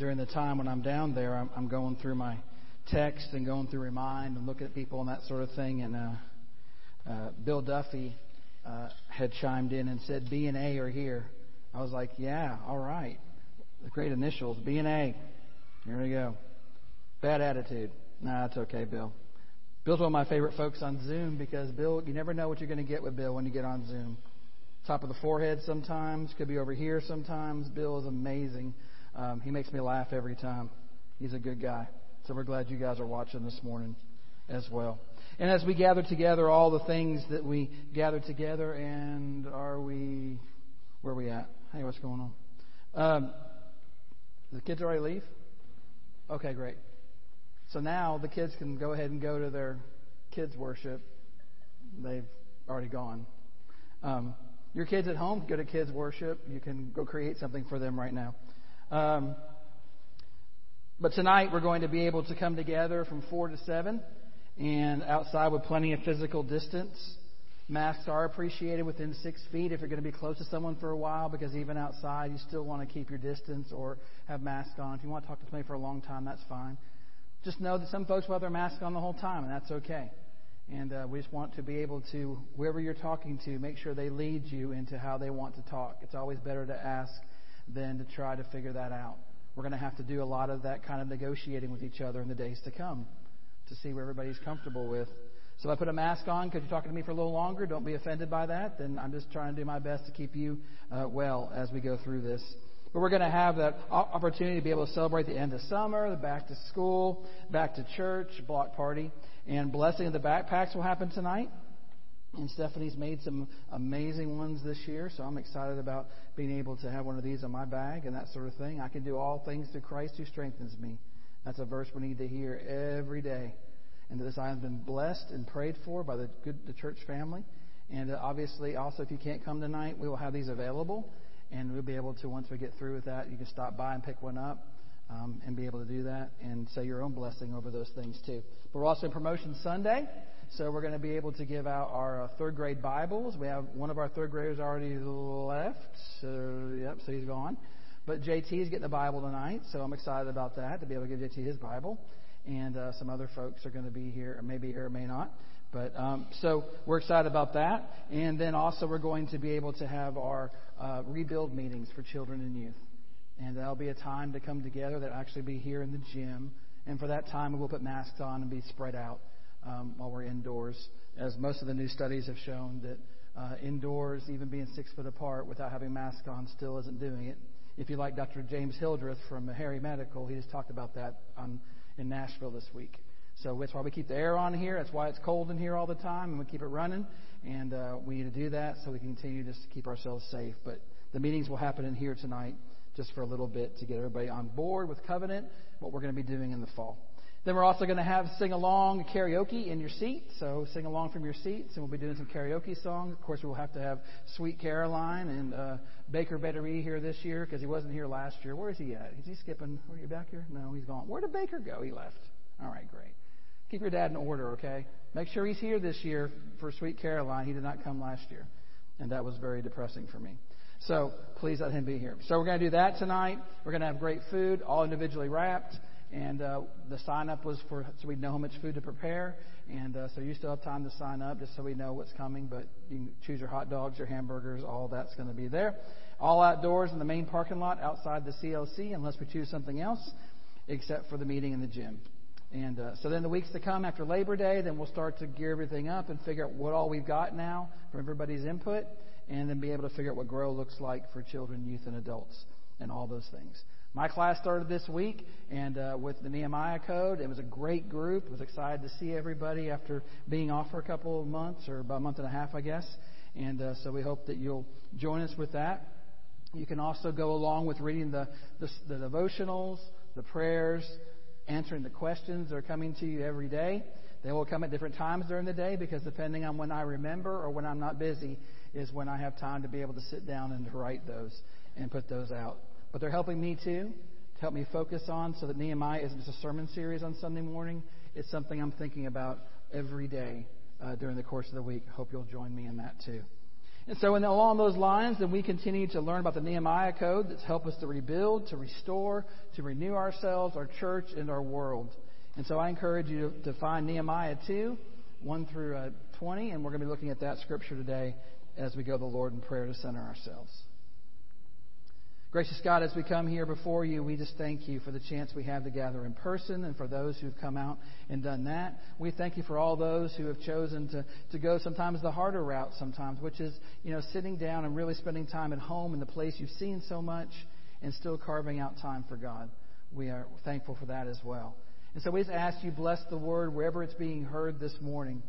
during the time when I'm down there, I'm, I'm going through my text and going through Remind and looking at people and that sort of thing. And uh, uh, Bill Duffy uh, had chimed in and said B and A are here. I was like, yeah, all right. The great initials, B and A. Here we go. Bad attitude. Nah, it's okay, Bill. Bill's one of my favorite folks on Zoom because Bill, you never know what you're going to get with Bill when you get on Zoom. Top of the forehead sometimes, could be over here sometimes. Bill is amazing. Um, he makes me laugh every time. He's a good guy. So we're glad you guys are watching this morning as well. And as we gather together, all the things that we gather together, and are we, where are we at? Hey, what's going on? Um, the kids already leave? Okay, great. So now the kids can go ahead and go to their kids' worship. They've already gone. Um, your kids at home, go to kids' worship. You can go create something for them right now. Um, but tonight we're going to be able to come together from 4 to 7 and outside with plenty of physical distance. Masks are appreciated within six feet if you're going to be close to someone for a while because even outside you still want to keep your distance or have masks on. If you want to talk to somebody for a long time, that's fine. Just know that some folks will have their mask on the whole time, and that's okay. And uh, we just want to be able to, whoever you're talking to, make sure they lead you into how they want to talk. It's always better to ask than to try to figure that out. We're going to have to do a lot of that kind of negotiating with each other in the days to come to see where everybody's comfortable with. So if I put a mask on because you're talking to me for a little longer, don't be offended by that. Then I'm just trying to do my best to keep you uh, well as we go through this. But we're going to have that opportunity to be able to celebrate the end of summer, the back to school, back to church, block party, and blessing of the backpacks will happen tonight. And Stephanie's made some amazing ones this year, so I'm excited about being able to have one of these in my bag and that sort of thing. I can do all things through Christ who strengthens me. That's a verse we need to hear every day. And this I have been blessed and prayed for by the good the church family. And uh, obviously, also, if you can't come tonight, we will have these available. And we'll be able to, once we get through with that, you can stop by and pick one up um, and be able to do that and say your own blessing over those things too. But we're also in Promotion Sunday. So we're going to be able to give out our uh, third grade Bibles. We have one of our third graders already left. So, yep, so he's gone. But JT is getting the Bible tonight, so I'm excited about that to be able to give JT his Bible. And uh, some other folks are going to be here, or maybe here, or may not. But um, so we're excited about that. And then also we're going to be able to have our uh, rebuild meetings for children and youth. And that'll be a time to come together that'll actually be here in the gym. And for that time, we'll put masks on and be spread out um, while we're indoors, as most of the new studies have shown that uh, indoors, even being six foot apart without having masks on, still isn't doing it. If you like Dr. James Hildreth from Meharry Medical, he just talked about that on, in Nashville this week. So that's why we keep the air on here. That's why it's cold in here all the time, and we keep it running. And uh, we need to do that so we can continue just to keep ourselves safe. But the meetings will happen in here tonight just for a little bit to get everybody on board with Covenant, what we're going to be doing in the fall. Then we're also going to have sing along karaoke in your seat. So sing along from your seats, and we'll be doing some karaoke songs. Of course, we'll have to have Sweet Caroline and uh, Baker better here this year because he wasn't here last year. Where is he at? Is he skipping? Are you back here? No, he's gone. Where did Baker go? He left. All right, great. Keep your dad in order, okay? Make sure he's here this year for Sweet Caroline. He did not come last year, and that was very depressing for me. So please let him be here. So we're going to do that tonight. We're going to have great food, all individually wrapped. And uh, the sign up was for so we know how much food to prepare. And uh, so you still have time to sign up just so we know what's coming. But you can choose your hot dogs, your hamburgers, all that's going to be there. All outdoors in the main parking lot outside the CLC, unless we choose something else, except for the meeting in the gym. And uh, so then the weeks to come after Labor Day, then we'll start to gear everything up and figure out what all we've got now from everybody's input, and then be able to figure out what Grow looks like for children, youth, and adults, and all those things. My class started this week, and uh, with the Nehemiah Code, it was a great group. I was excited to see everybody after being off for a couple of months, or about a month and a half, I guess. And uh, so we hope that you'll join us with that. You can also go along with reading the, the, the devotionals, the prayers, answering the questions that are coming to you every day. They will come at different times during the day because depending on when I remember or when I'm not busy is when I have time to be able to sit down and to write those and put those out. But they're helping me too to help me focus on so that Nehemiah isn't just a sermon series on Sunday morning. It's something I'm thinking about every day uh, during the course of the week. Hope you'll join me in that too. And so, in, along those lines, then we continue to learn about the Nehemiah Code that's helped us to rebuild, to restore, to renew ourselves, our church, and our world. And so, I encourage you to, find Nehemiah 2, 1 through uh, 20, and we're going to be looking at that scripture today as we go to the Lord in prayer to center ourselves. Gracious God, as we come here before you, we just thank you for the chance we have to gather in person and for those who've come out and done that. We thank you for all those who have chosen to, to go sometimes the harder route sometimes, which is, you know, sitting down and really spending time at home in the place you've seen so much and still carving out time for God. We are thankful for that as well. And so we just ask you bless the word wherever it's being heard this morning,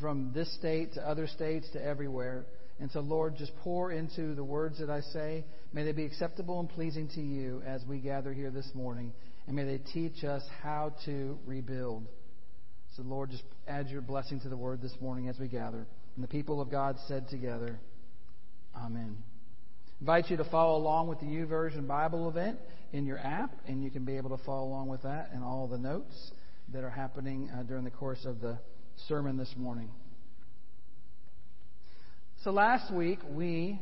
from this state to other states to everywhere. And so, Lord, just pour into the words that I say. May they be acceptable and pleasing to you as we gather here this morning. And may they teach us how to rebuild. So, Lord, just add your blessing to the word this morning as we gather. And the people of God said together, Amen. Invite you to follow along with the YouVersion Bible event in your app, and you can be able to follow along with that and all the notes that are happening uh, during the course of the sermon this morning. So last week, we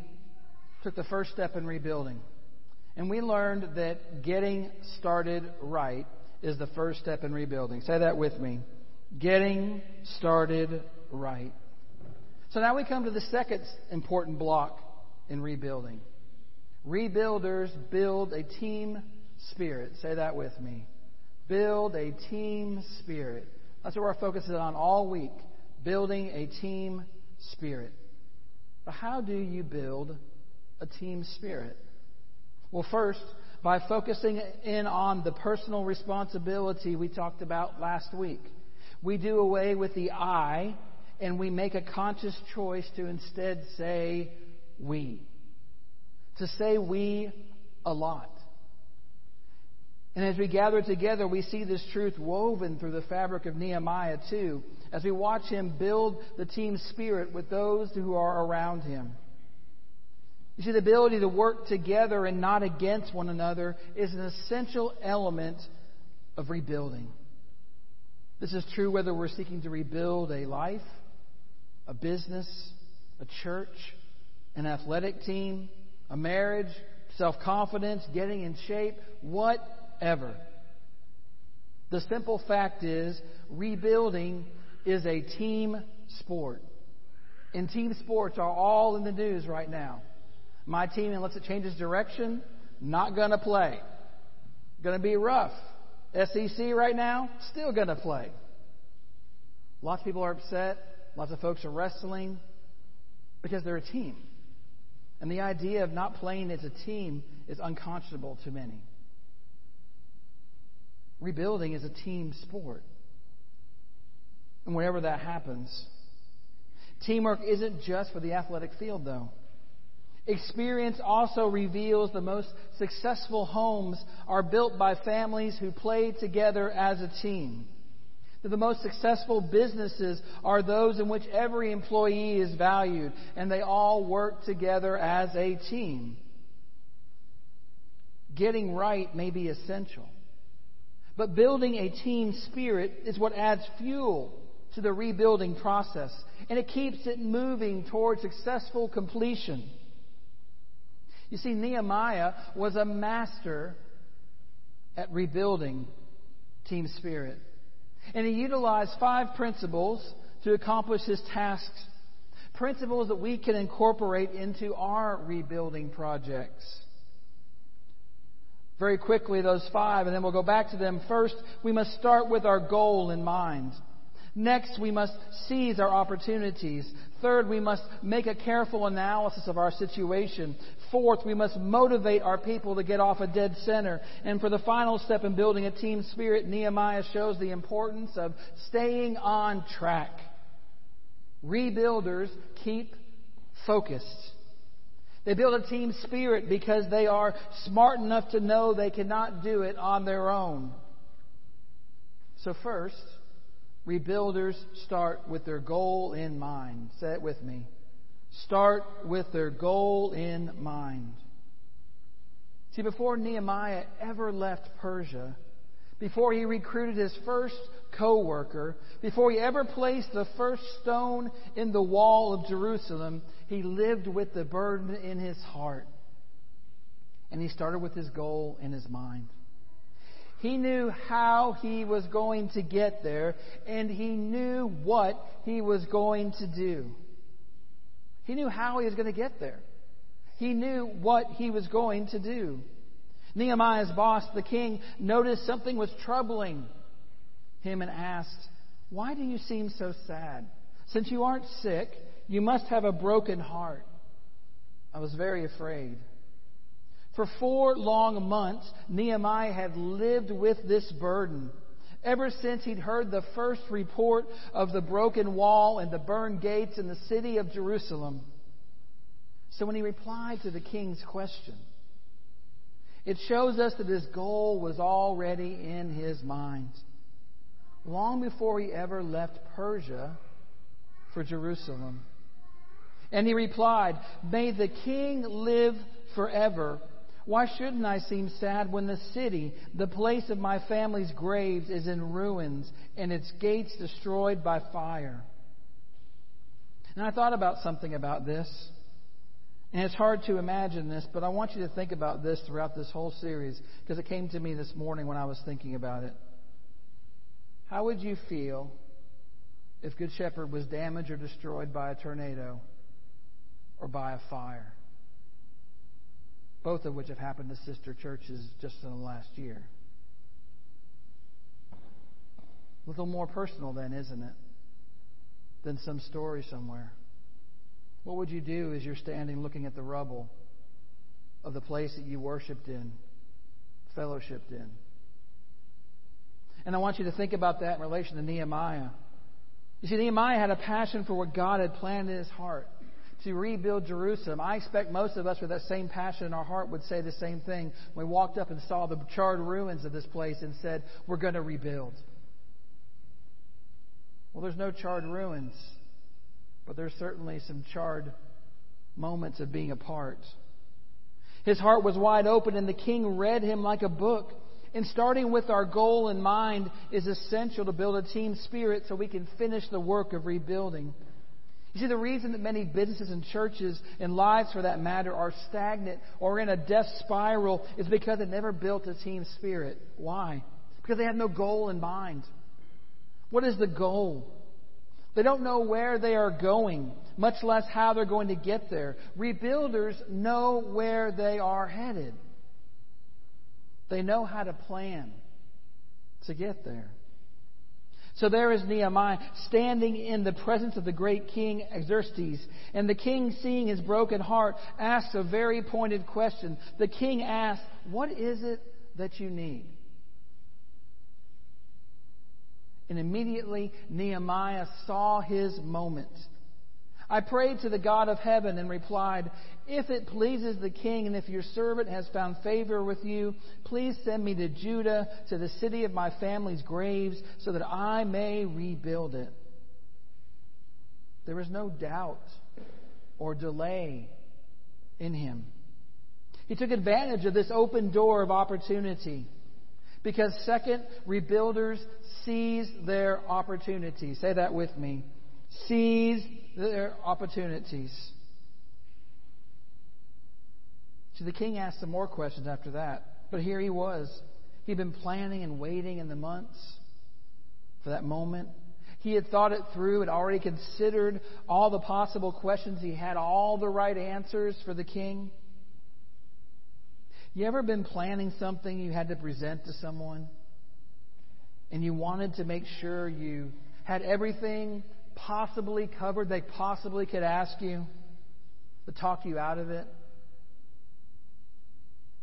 took the first step in rebuilding. And we learned that getting started right is the first step in rebuilding. Say that with me. Getting started right. So now we come to the second important block in rebuilding. Rebuilders build a team spirit. Say that with me. Build a team spirit. That's what our focus is on all week. Building a team spirit. But how do you build a team spirit? Well, first, by focusing in on the personal responsibility we talked about last week. We do away with the I and we make a conscious choice to instead say we. To say we a lot. And as we gather together, we see this truth woven through the fabric of Nehemiah too as we watch him build the team spirit with those who are around him. You see, the ability to work together and not against one another is an essential element of rebuilding. This is true whether we're seeking to rebuild a life, a business, a church, an athletic team, a marriage, self confidence, getting in shape, whatever. The simple fact is, rebuilding is a team sport. And team sports are all in the news right now. My team, unless it changes direction, not going to play. Going to be rough. SEC right now, still going to play. Lots of people are upset. Lots of folks are wrestling because they're a team. And the idea of not playing as a team is unconscionable to many. Rebuilding is a team sport. And whenever that happens, teamwork isn't just for the athletic field, though. Experience also reveals the most successful homes are built by families who play together as a team. That the most successful businesses are those in which every employee is valued and they all work together as a team. Getting right may be essential, but building a team spirit is what adds fuel to the rebuilding process, and it keeps it moving towards successful completion. You see, Nehemiah was a master at rebuilding team spirit. And he utilized five principles to accomplish his tasks. Principles that we can incorporate into our rebuilding projects. Very quickly, those five, and then we'll go back to them. First, we must start with our goal in mind. Next, we must seize our opportunities. Third, we must make a careful analysis of our situation. Fourth, we must motivate our people to get off a dead center. And for the final step in building a team spirit, Nehemiah shows the importance of staying on track. Rebuilders keep focused. They build a team spirit because they are smart enough to know they cannot do it on their own. So, first, Rebuilders start with their goal in mind. Say it with me. Start with their goal in mind. See, before Nehemiah ever left Persia, before he recruited his first co-worker, before he ever placed the first stone in the wall of Jerusalem, he lived with the burden in his heart. And he started with his goal in his mind. He knew how he was going to get there, and he knew what he was going to do. He knew how he was going to get there. He knew what he was going to do. Nehemiah's boss, the king, noticed something was troubling him and asked, Why do you seem so sad? Since you aren't sick, you must have a broken heart. I was very afraid. For four long months, Nehemiah had lived with this burden. Ever since he'd heard the first report of the broken wall and the burned gates in the city of Jerusalem. So when he replied to the king's question, it shows us that his goal was already in his mind long before he ever left Persia for Jerusalem. And he replied, May the king live forever. Why shouldn't I seem sad when the city, the place of my family's graves, is in ruins and its gates destroyed by fire? And I thought about something about this. And it's hard to imagine this, but I want you to think about this throughout this whole series because it came to me this morning when I was thinking about it. How would you feel if Good Shepherd was damaged or destroyed by a tornado or by a fire? Both of which have happened to sister churches just in the last year. A little more personal, then, isn't it? Than some story somewhere. What would you do as you're standing looking at the rubble of the place that you worshiped in, fellowshipped in? And I want you to think about that in relation to Nehemiah. You see, Nehemiah had a passion for what God had planned in his heart to rebuild Jerusalem. I expect most of us with that same passion in our heart would say the same thing we walked up and saw the charred ruins of this place and said, We're going to rebuild. Well, there's no charred ruins, but there's certainly some charred moments of being apart. His heart was wide open, and the king read him like a book. And starting with our goal in mind is essential to build a team spirit so we can finish the work of rebuilding. You see, the reason that many businesses and churches and lives, for that matter, are stagnant or in a death spiral is because they never built a team spirit. Why? Because they have no goal in mind. What is the goal? They don't know where they are going, much less how they're going to get there. Rebuilders know where they are headed. They know how to plan to get there. So there is Nehemiah standing in the presence of the great king Xerxes. And the king, seeing his broken heart, asks a very pointed question. The king asks, What is it that you need? And immediately Nehemiah saw his moment. I prayed to the God of heaven and replied, If it pleases the king, and if your servant has found favor with you, please send me to Judah, to the city of my family's graves, so that I may rebuild it. There was no doubt or delay in him. He took advantage of this open door of opportunity. Because, second, rebuilders seize their opportunity. Say that with me. Seize their opportunities. So the king asked some more questions after that. But here he was. He'd been planning and waiting in the months for that moment. He had thought it through, had already considered all the possible questions. He had all the right answers for the king. You ever been planning something you had to present to someone? And you wanted to make sure you had everything possibly covered they possibly could ask you to talk you out of it?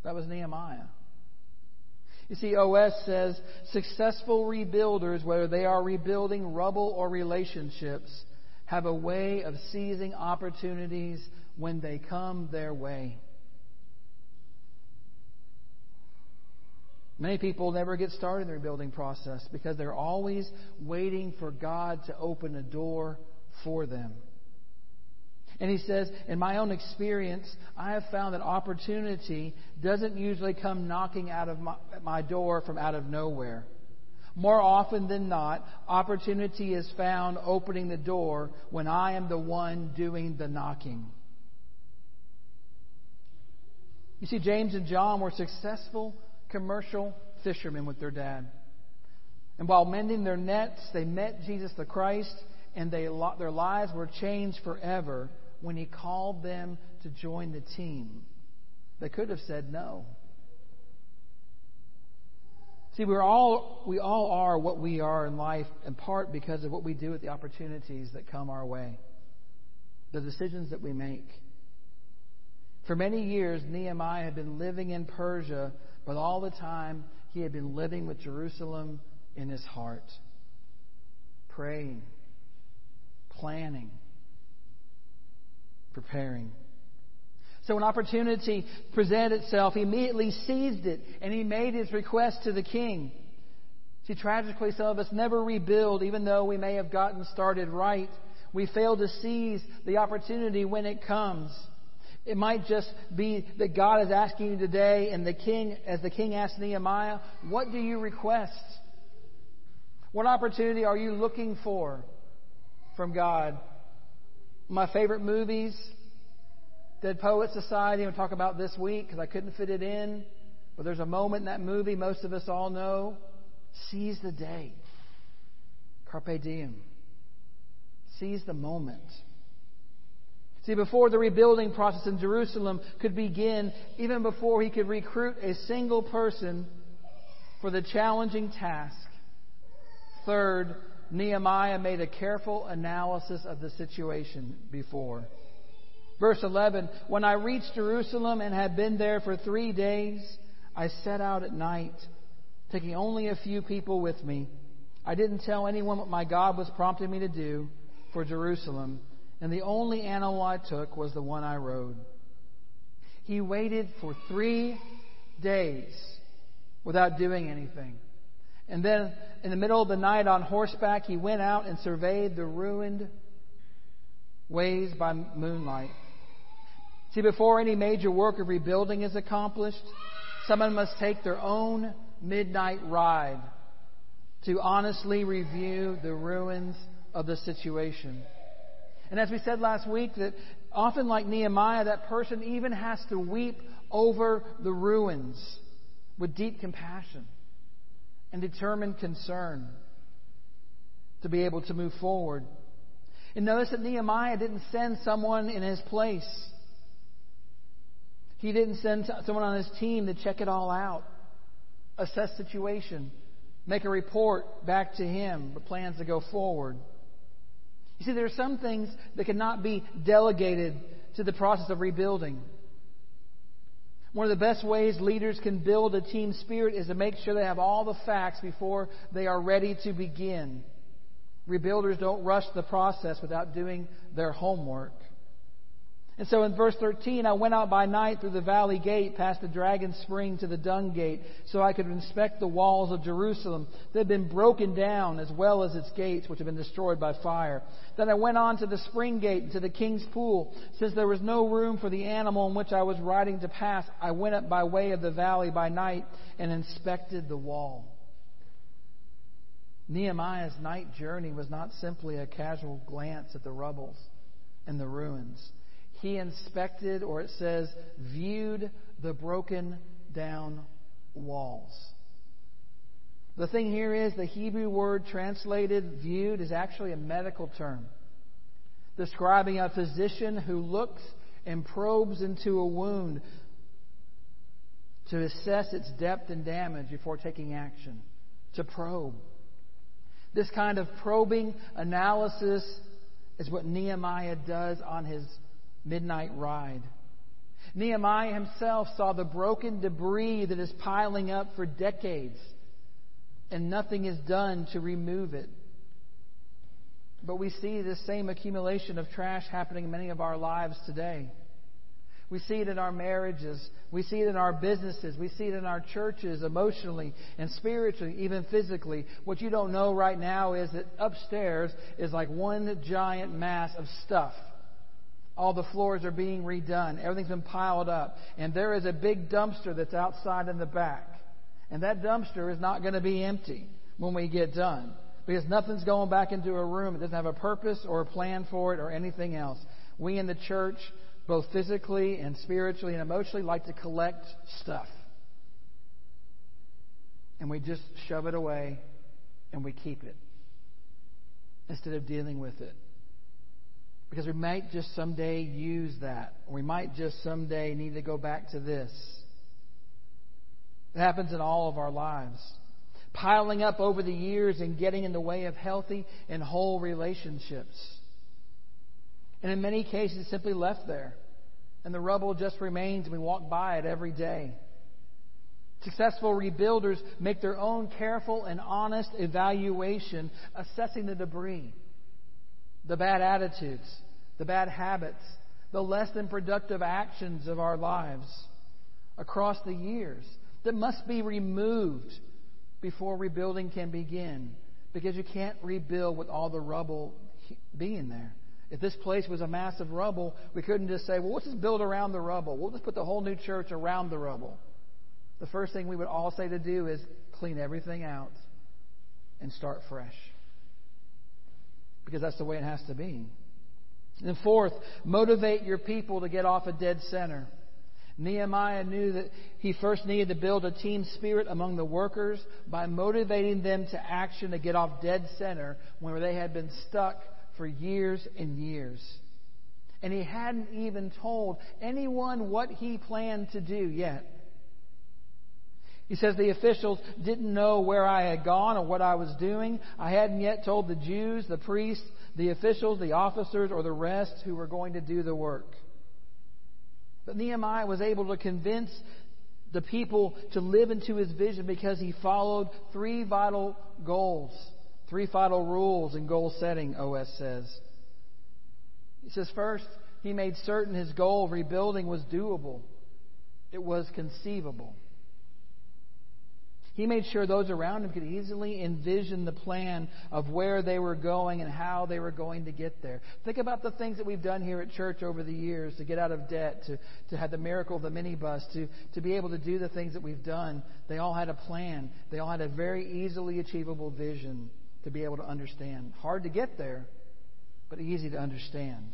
That was Nehemiah. You see, OS says successful rebuilders, whether they are rebuilding rubble or relationships, have a way of seizing opportunities when they come their way. Many people never get started in the rebuilding process because they're always waiting for God to open a door for them. And he says, in my own experience, I have found that opportunity doesn't usually come knocking out of my, my door from out of nowhere. More often than not, opportunity is found opening the door when I am the one doing the knocking. You see, James and John were successful commercial fishermen with their dad. And while mending their nets, they met Jesus the Christ, and they, their lives were changed forever when he called them to join the team. They could have said no. See, we're all, we all are what we are in life in part because of what we do with the opportunities that come our way, the decisions that we make. For many years, Nehemiah had been living in Persia, but all the time he had been living with Jerusalem in his heart, praying, planning, preparing. So, an opportunity presented itself. He immediately seized it and he made his request to the king. See, tragically, some of us never rebuild, even though we may have gotten started right. We fail to seize the opportunity when it comes. It might just be that God is asking you today, and the king, as the king asked Nehemiah, what do you request? What opportunity are you looking for from God? My favorite movies, Dead Poet Society, I'm going to talk about this week because I couldn't fit it in. But there's a moment in that movie most of us all know. Seize the day. Carpe diem. Seize the moment. See, before the rebuilding process in Jerusalem could begin, even before he could recruit a single person for the challenging task, third, Nehemiah made a careful analysis of the situation before. Verse 11 When I reached Jerusalem and had been there for three days, I set out at night, taking only a few people with me. I didn't tell anyone what my God was prompting me to do for Jerusalem, and the only animal I took was the one I rode. He waited for three days without doing anything. And then, in the middle of the night on horseback, he went out and surveyed the ruined ways by moonlight. See, before any major work of rebuilding is accomplished, someone must take their own midnight ride to honestly review the ruins of the situation. And as we said last week, that often like Nehemiah, that person even has to weep over the ruins with deep compassion and determined concern to be able to move forward. And notice that Nehemiah didn't send someone in his place. He didn't send someone on his team to check it all out, assess situation, make a report back to him, the plans to go forward. You see, there are some things that cannot be delegated to the process of rebuilding. One of the best ways leaders can build a team spirit is to make sure they have all the facts before they are ready to begin. Rebuilders don't rush the process without doing their homework. And so in verse 13, I went out by night through the valley gate, past the dragon spring to the dung gate, so I could inspect the walls of Jerusalem that had been broken down, as well as its gates, which had been destroyed by fire. Then I went on to the spring gate and to the king's pool. Since there was no room for the animal in which I was riding to pass, I went up by way of the valley by night and inspected the wall. Nehemiah's night journey was not simply a casual glance at the rubbles and the ruins he inspected, or it says, viewed the broken down walls. The thing here is the Hebrew word translated viewed is actually a medical term describing a physician who looks and probes into a wound to assess its depth and damage before taking action. To probe. This kind of probing analysis is what Nehemiah does on his midnight ride. Nehemiah himself saw the broken debris that is piling up for decades, and nothing is done to remove it. But we see this same accumulation of trash happening in many of our lives today. We see it in our marriages. We see it in our businesses. We see it in our churches, emotionally and spiritually, even physically. What you don't know right now is that upstairs is like one giant mass of stuff All the floors are being redone. Everything's been piled up. And there is a big dumpster that's outside in the back. And that dumpster is not going to be empty when we get done. Because nothing's going back into a room. It doesn't have a purpose or a plan for it or anything else. We in the church, both physically and spiritually and emotionally, like to collect stuff. And we just shove it away and we keep it instead of dealing with it. Because we might just someday use that. We might just someday need to go back to this. It happens in all of our lives. Piling up over the years and getting in the way of healthy and whole relationships. And in many cases, simply left there. And the rubble just remains, and we walk by it every day. Successful rebuilders make their own careful and honest evaluation, assessing the debris, the bad attitudes, the bad habits, the less than productive actions of our lives across the years that must be removed before rebuilding can begin. Because you can't rebuild with all the rubble being there. If this place was a mass of rubble, we couldn't just say, well, let's just build around the rubble. We'll just put the whole new church around the rubble. The first thing we would all say to do is clean everything out and start fresh. Because that's the way it has to be. And fourth, motivate your people to get off a dead center. Nehemiah knew that he first needed to build a team spirit among the workers by motivating them to action to get off dead center where they had been stuck for years and years. And he hadn't even told anyone what he planned to do yet. He says the officials didn't know where I had gone or what I was doing. I hadn't yet told the Jews, the priests, the officials, the officers, or the rest who were going to do the work. But Nehemiah was able to convince the people to live into his vision because he followed three vital goals, three vital rules in goal setting, OS says. He says, first, he made certain his goal of rebuilding was doable, it was conceivable. He made sure those around him could easily envision the plan of where they were going and how they were going to get there. Think about the things that we've done here at church over the years to get out of debt, to, to have the miracle of the minibus, to, to be able to do the things that we've done. They all had a plan. They all had a very easily achievable vision to be able to understand. Hard to get there, but easy to understand.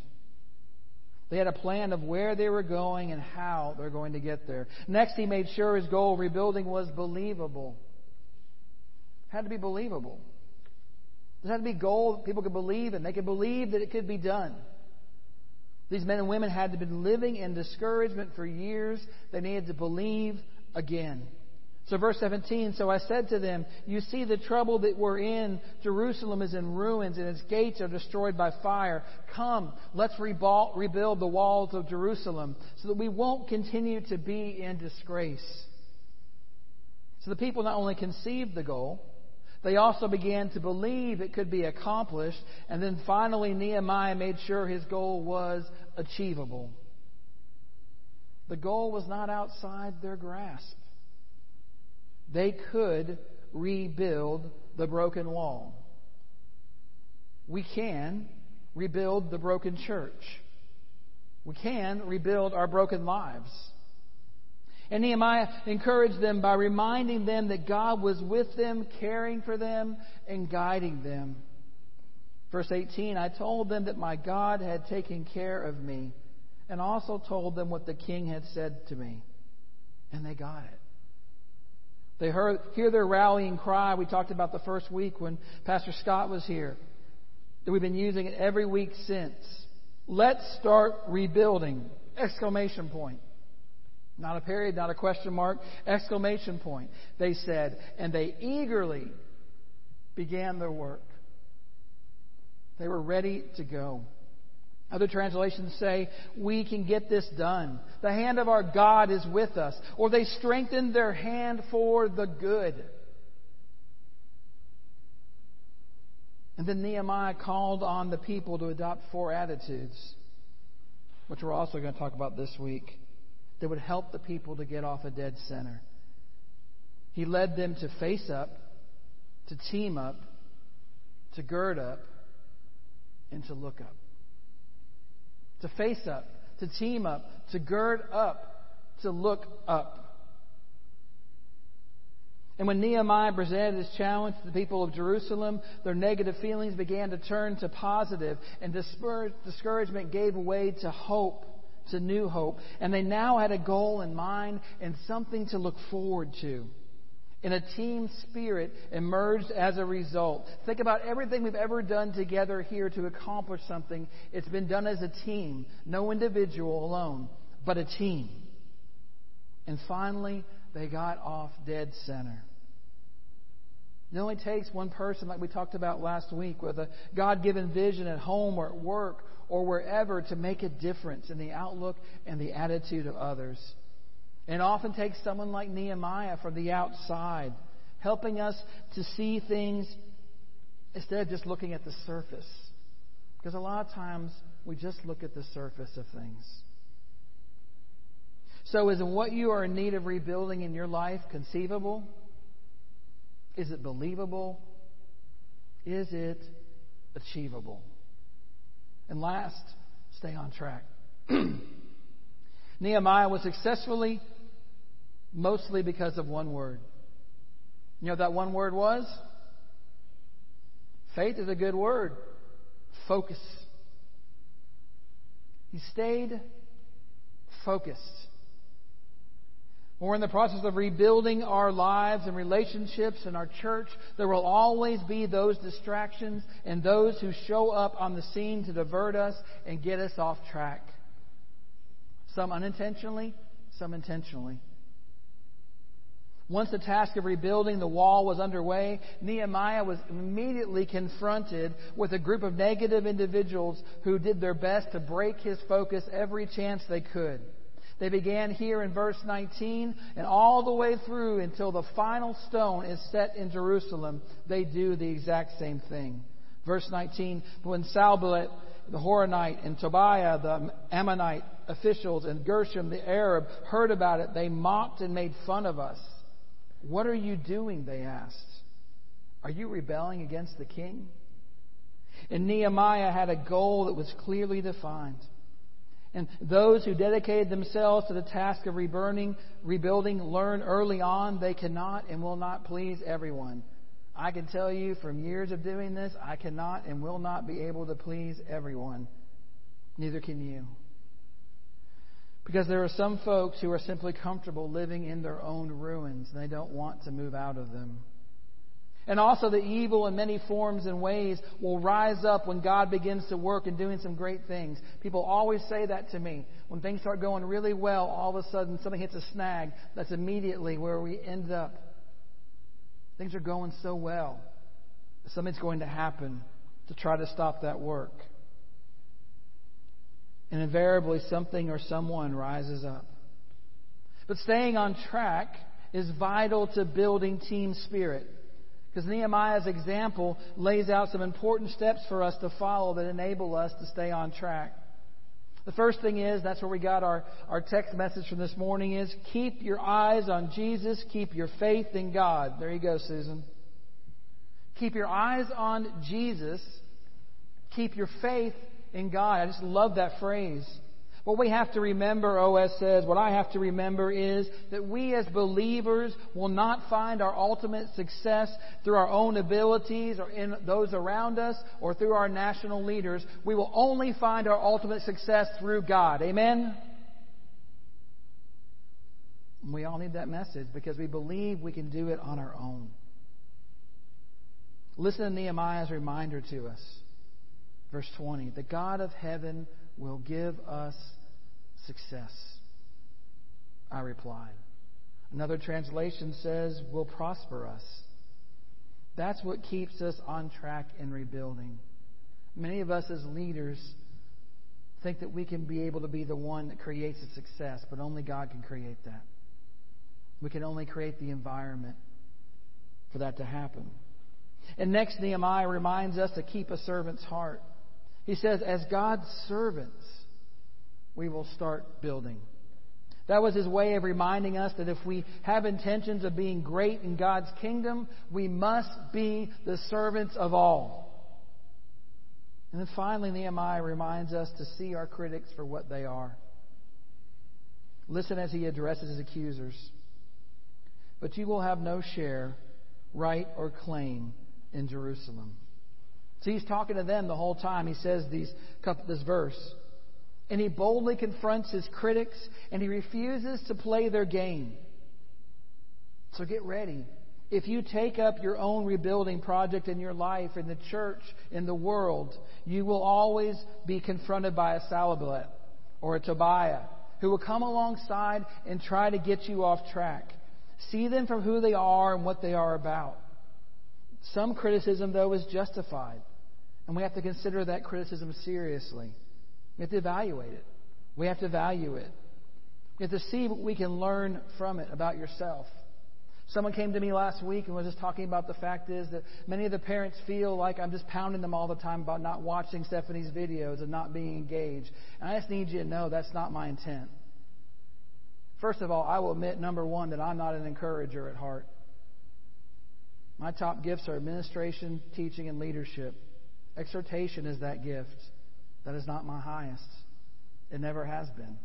They had a plan of where they were going and how they're going to get there. Next, he made sure his goal of rebuilding was believable. It had to be believable. There had to be goal people could believe in. They could believe that it could be done. These men and women had been living in discouragement for years. They needed to believe again. So, verse 17 So I said to them, You see the trouble that we're in. Jerusalem is in ruins, and its gates are destroyed by fire. Come, let's rebuild the walls of Jerusalem so that we won't continue to be in disgrace. So the people not only conceived the goal, they also began to believe it could be accomplished. And then finally, Nehemiah made sure his goal was achievable. The goal was not outside their grasp they could rebuild the broken wall. We can rebuild the broken church. We can rebuild our broken lives. And Nehemiah encouraged them by reminding them that God was with them, caring for them, and guiding them. Verse 18 I told them that my God had taken care of me, and also told them what the king had said to me. And they got it. They heard, hear their rallying cry. We talked about the first week when Pastor Scott was here. That we've been using it every week since. Let's start rebuilding! Exclamation point. Not a period, not a question mark. Exclamation point. They said, and they eagerly began their work. They were ready to go. Other translations say, we can get this done. The hand of our God is with us. Or they strengthened their hand for the good. And then Nehemiah called on the people to adopt four attitudes, which we're also going to talk about this week, that would help the people to get off a dead center. He led them to face up, to team up, to gird up, and to look up. To face up, to team up, to gird up, to look up. And when Nehemiah presented his challenge to the people of Jerusalem, their negative feelings began to turn to positive, and discouragement gave way to hope, to new hope. And they now had a goal in mind and something to look forward to. And a team spirit emerged as a result. Think about everything we've ever done together here to accomplish something. It's been done as a team, no individual alone, but a team. And finally, they got off dead center. It only takes one person, like we talked about last week, with a God given vision at home or at work or wherever to make a difference in the outlook and the attitude of others. And often takes someone like Nehemiah from the outside, helping us to see things instead of just looking at the surface. Because a lot of times we just look at the surface of things. So, is what you are in need of rebuilding in your life conceivable? Is it believable? Is it achievable? And last, stay on track. Nehemiah was successfully mostly because of one word. You know what that one word was? Faith is a good word. Focus. He stayed focused. When we're in the process of rebuilding our lives and relationships and our church, there will always be those distractions and those who show up on the scene to divert us and get us off track. Some unintentionally, some intentionally. Once the task of rebuilding the wall was underway, Nehemiah was immediately confronted with a group of negative individuals who did their best to break his focus every chance they could. They began here in verse 19, and all the way through until the final stone is set in Jerusalem, they do the exact same thing. Verse 19, when Sanballat, the Horonite, and Tobiah, the Ammonite officials, and Geshem, the Arab, heard about it, they mocked and made fun of us. What are you doing? They asked. Are you rebelling against the king? And Nehemiah had a goal that was clearly defined. And those who dedicated themselves to the task of reburning, rebuilding learn early on they cannot and will not please everyone. I can tell you from years of doing this, I cannot and will not be able to please everyone. Neither can you. Because there are some folks who are simply comfortable living in their own ruins and they don't want to move out of them. And also, the evil in many forms and ways will rise up when God begins to work and doing some great things. People always say that to me. When things start going really well, all of a sudden something hits a snag. That's immediately where we end up. Things are going so well. Something's going to happen to try to stop that work. And invariably, something or someone rises up. But staying on track is vital to building team spirit. Because Nehemiah's example lays out some important steps for us to follow that enable us to stay on track. The first thing is, that's where we got our, our text message from this morning is keep your eyes on Jesus, keep your faith in God. There you go, Susan. Keep your eyes on Jesus, keep your faith in God. I just love that phrase. What we have to remember, OS says, what I have to remember is that we as believers will not find our ultimate success through our own abilities or in those around us or through our national leaders. We will only find our ultimate success through God. Amen? We all need that message because we believe we can do it on our own. Listen to Nehemiah's reminder to us. Verse 20 The God of heaven will give us success. I replied. Another translation says, will prosper us. That's what keeps us on track in rebuilding. Many of us as leaders think that we can be able to be the one that creates a success, but only God can create that. We can only create the environment for that to happen. And next, Nehemiah reminds us to keep a servant's heart. He says, as God's servants, we will start building. That was his way of reminding us that if we have intentions of being great in God's kingdom, we must be the servants of all. And then finally, Nehemiah reminds us to see our critics for what they are. Listen as he addresses his accusers. But you will have no share, right, or claim in Jerusalem. So he's talking to them the whole time. He says these, this verse. And he boldly confronts his critics and he refuses to play their game. So get ready. If you take up your own rebuilding project in your life, in the church, in the world, you will always be confronted by a Sanballat or a Tobiah who will come alongside and try to get you off track. See them for who they are and what they are about. Some criticism, though, is justified. And we have to consider that criticism seriously. We have to evaluate it. We have to value it. We have to see what we can learn from it about yourself. Someone came to me last week and was just talking about the fact is that many of the parents feel like I'm just pounding them all the time about not watching Stephanie's videos and not being engaged. And I just need you to know that's not my intent. First of all, I will admit, number one, that I'm not an encourager at heart. My top gifts are administration, teaching, and leadership. Exhortation is that gift. That is not my highest. It never has been.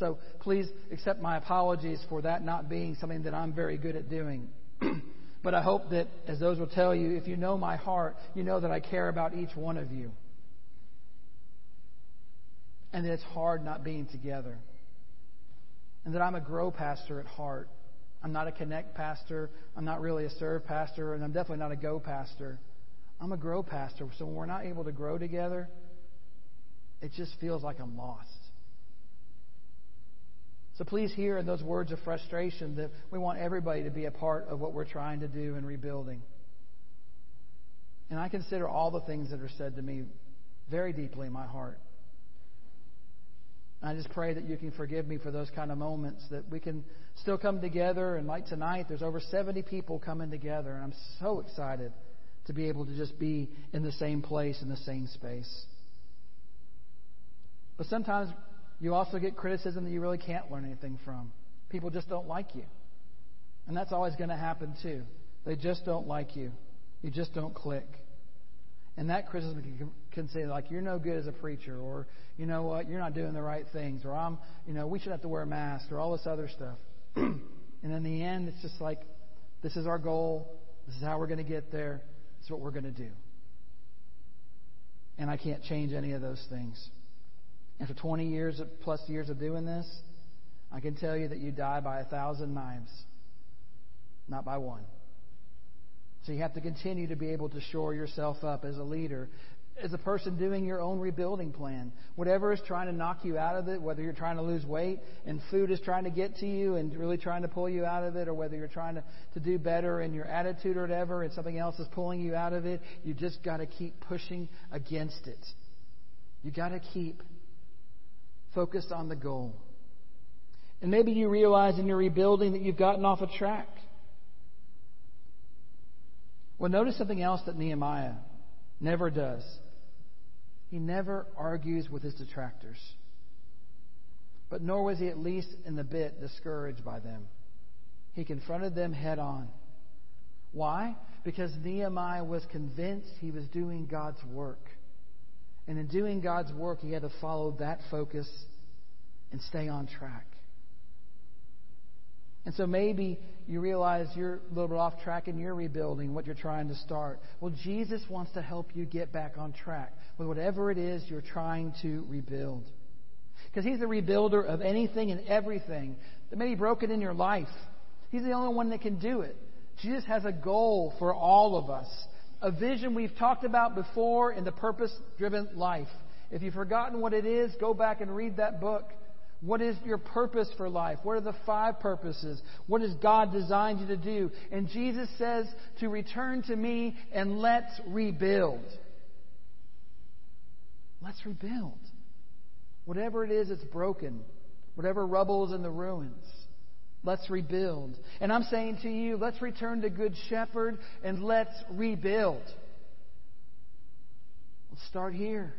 So please accept my apologies for that not being something that I'm very good at doing. but I hope that, as those will tell you, if you know my heart, you know that I care about each one of you. And that it's hard not being together. And that I'm a grow pastor at heart. I'm not a connect pastor. I'm not really a serve pastor. And I'm definitely not a go pastor. I'm a grow pastor. So when we're not able to grow together, it just feels like I'm lost. So please hear in those words of frustration that we want everybody to be a part of what we're trying to do in rebuilding. And I consider all the things that are said to me very deeply in my heart. I just pray that you can forgive me for those kind of moments, that we can still come together. And like tonight, there's over 70 people coming together, and I'm so excited to be able to just be in the same place, in the same space. But sometimes you also get criticism that you really can't learn anything from. People just don't like you. And that's always going to happen too. They just don't like you. You just don't click. And that criticism can, say, like, you're no good as a preacher, or, you know what, you're not doing the right things, or I'm, you know, we should have to wear a mask, or all this other stuff. and in the end, it's just like, this is our goal. This is how we're going to get there. This is what we're going to do. And I can't change any of those things. For 20 years plus years of doing this, I can tell you that you die by a thousand knives, not by one. So you have to continue to be able to shore yourself up as a leader, as a person doing your own rebuilding plan. Whatever is trying to knock you out of it, whether you're trying to lose weight and food is trying to get to you and really trying to pull you out of it, or whether you're trying to, to do better in your attitude or whatever and something else is pulling you out of it, you just got to keep pushing against it. You got to keep focused on the goal. And maybe you realize in your rebuilding that you've gotten off a track. Well, notice something else that Nehemiah never does. He never argues with his detractors. But nor was he at least in the bit discouraged by them. He confronted them head on. Why? Because Nehemiah was convinced he was doing God's work. And in doing God's work, he had to follow that focus and stay on track. And so maybe you realize you're a little bit off track in your rebuilding, what you're trying to start. Well, Jesus wants to help you get back on track with whatever it is you're trying to rebuild. Because He's the rebuilder of anything and everything that may be broken in your life. He's the only one that can do it. Jesus has a goal for all of us a vision we've talked about before in the purpose driven life. If you've forgotten what it is, go back and read that book. What is your purpose for life? What are the five purposes? What has God designed you to do? And Jesus says to return to me and let's rebuild. Let's rebuild. Whatever it is that's broken, whatever rubble is in the ruins, Let's rebuild. And I'm saying to you, let's return to Good Shepherd and let's rebuild. We'll start here.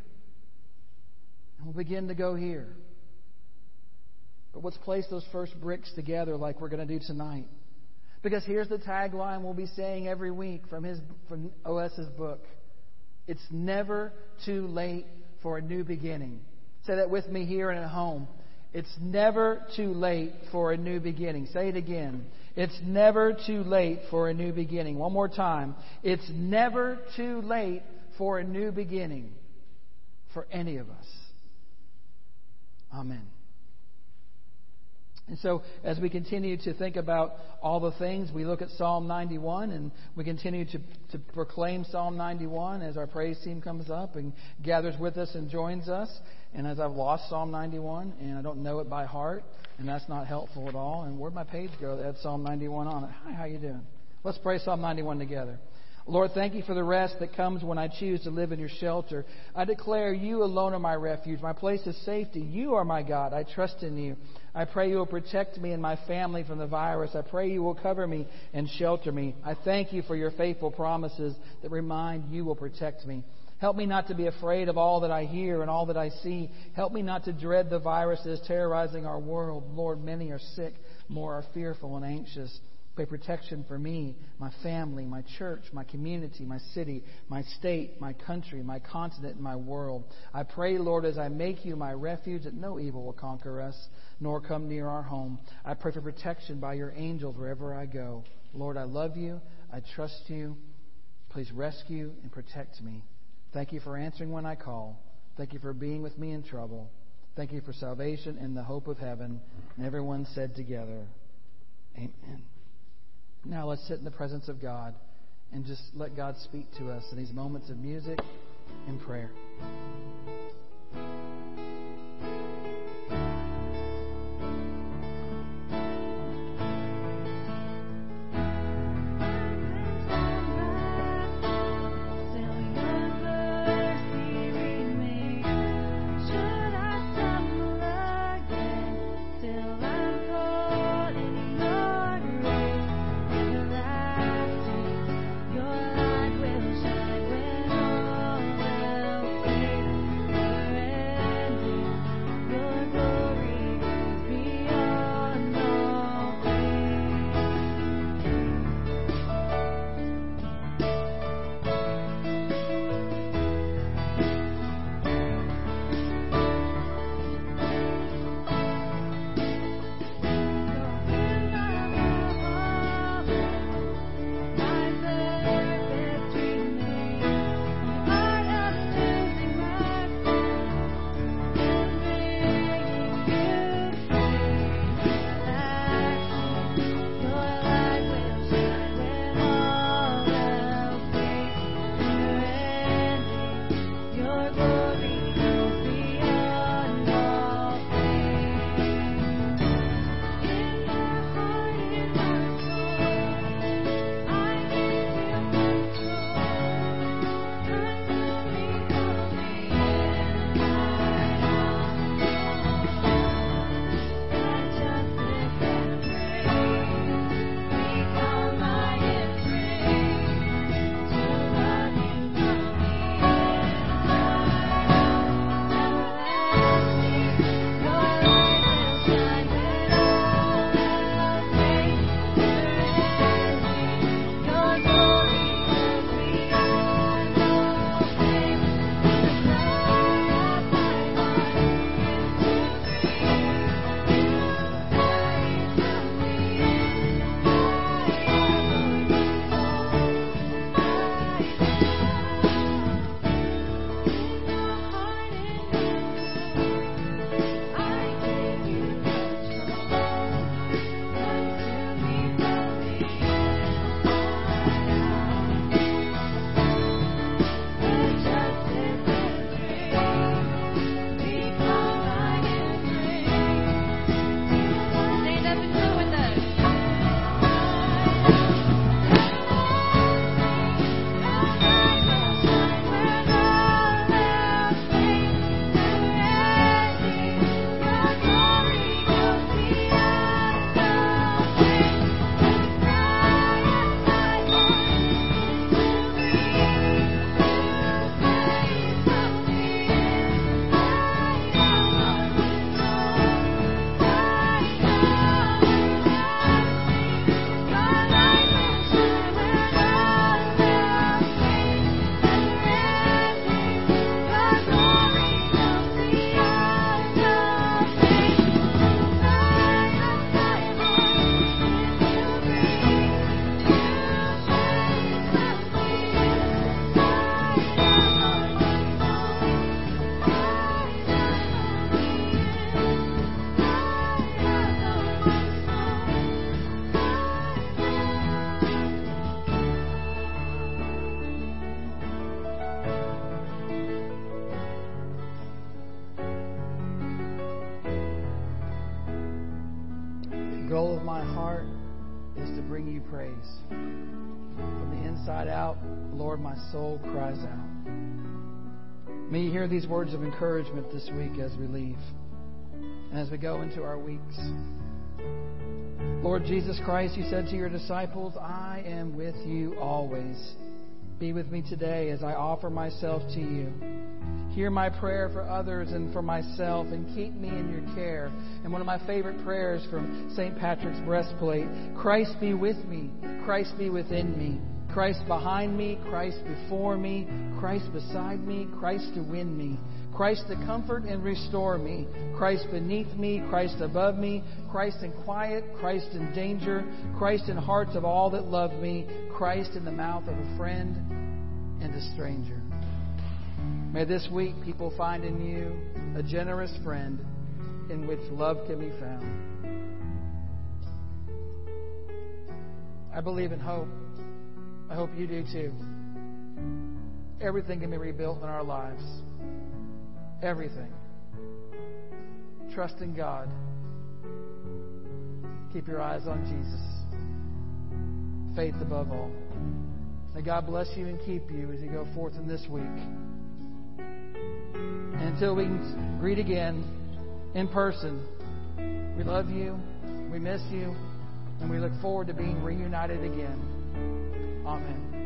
And we'll begin to go here. But let's place those first bricks together like we're going to do tonight. Because here's the tagline we'll be saying every week from his from OS's book. It's never too late for a new beginning. Say that with me here and at home. It's never too late for a new beginning. Say it again. It's never too late for a new beginning. One more time. It's never too late for a new beginning for any of us. Amen. And so, as we continue to think about all the things, we look at Psalm 91 and we continue to, to proclaim Psalm 91 as our praise team comes up and gathers with us and joins us. And as I've lost Psalm 91 and I don't know it by heart, and that's not helpful at all. And where'd my page go that had Psalm 91 on it? Hi, how you doing? Let's pray Psalm 91 together. Lord, thank you for the rest that comes when I choose to live in your shelter. I declare you alone are my refuge, my place of safety. You are my God. I trust in you. I pray you will protect me and my family from the virus. I pray you will cover me and shelter me. I thank you for your faithful promises that remind you will protect me. Help me not to be afraid of all that I hear and all that I see. Help me not to dread the virus that is terrorizing our world. Lord, many are sick, more are fearful and anxious. Pray protection for me, my family, my church, my community, my city, my state, my country, my continent, my world. I pray, Lord, as I make you my refuge, that no evil will conquer us, nor come near our home. I pray for protection by your angels wherever I go. Lord, I love you. I trust you. Please rescue and protect me. Thank you for answering when I call. Thank you for being with me in trouble. Thank you for salvation and the hope of heaven. And everyone said together, Amen. Now let's sit in the presence of God and just let God speak to us in these moments of music and prayer. These words of encouragement this week as we leave and as we go into our weeks. Lord Jesus Christ, you said to your disciples, I am with you always. Be with me today as I offer myself to you. Hear my prayer for others and for myself and keep me in your care. And one of my favorite prayers from St. Patrick's breastplate Christ be with me, Christ be within me. Christ behind me, Christ before me, Christ beside me, Christ to win me, Christ to comfort and restore me, Christ beneath me, Christ above me, Christ in quiet, Christ in danger, Christ in hearts of all that love me, Christ in the mouth of a friend and a stranger. May this week people find in you a generous friend in which love can be found. I believe in hope. I hope you do too. Everything can be rebuilt in our lives. Everything. Trust in God. Keep your eyes on Jesus. Faith above all. May God bless you and keep you as you go forth in this week. And until we greet again in person, we love you, we miss you, and we look forward to being reunited again. Amen.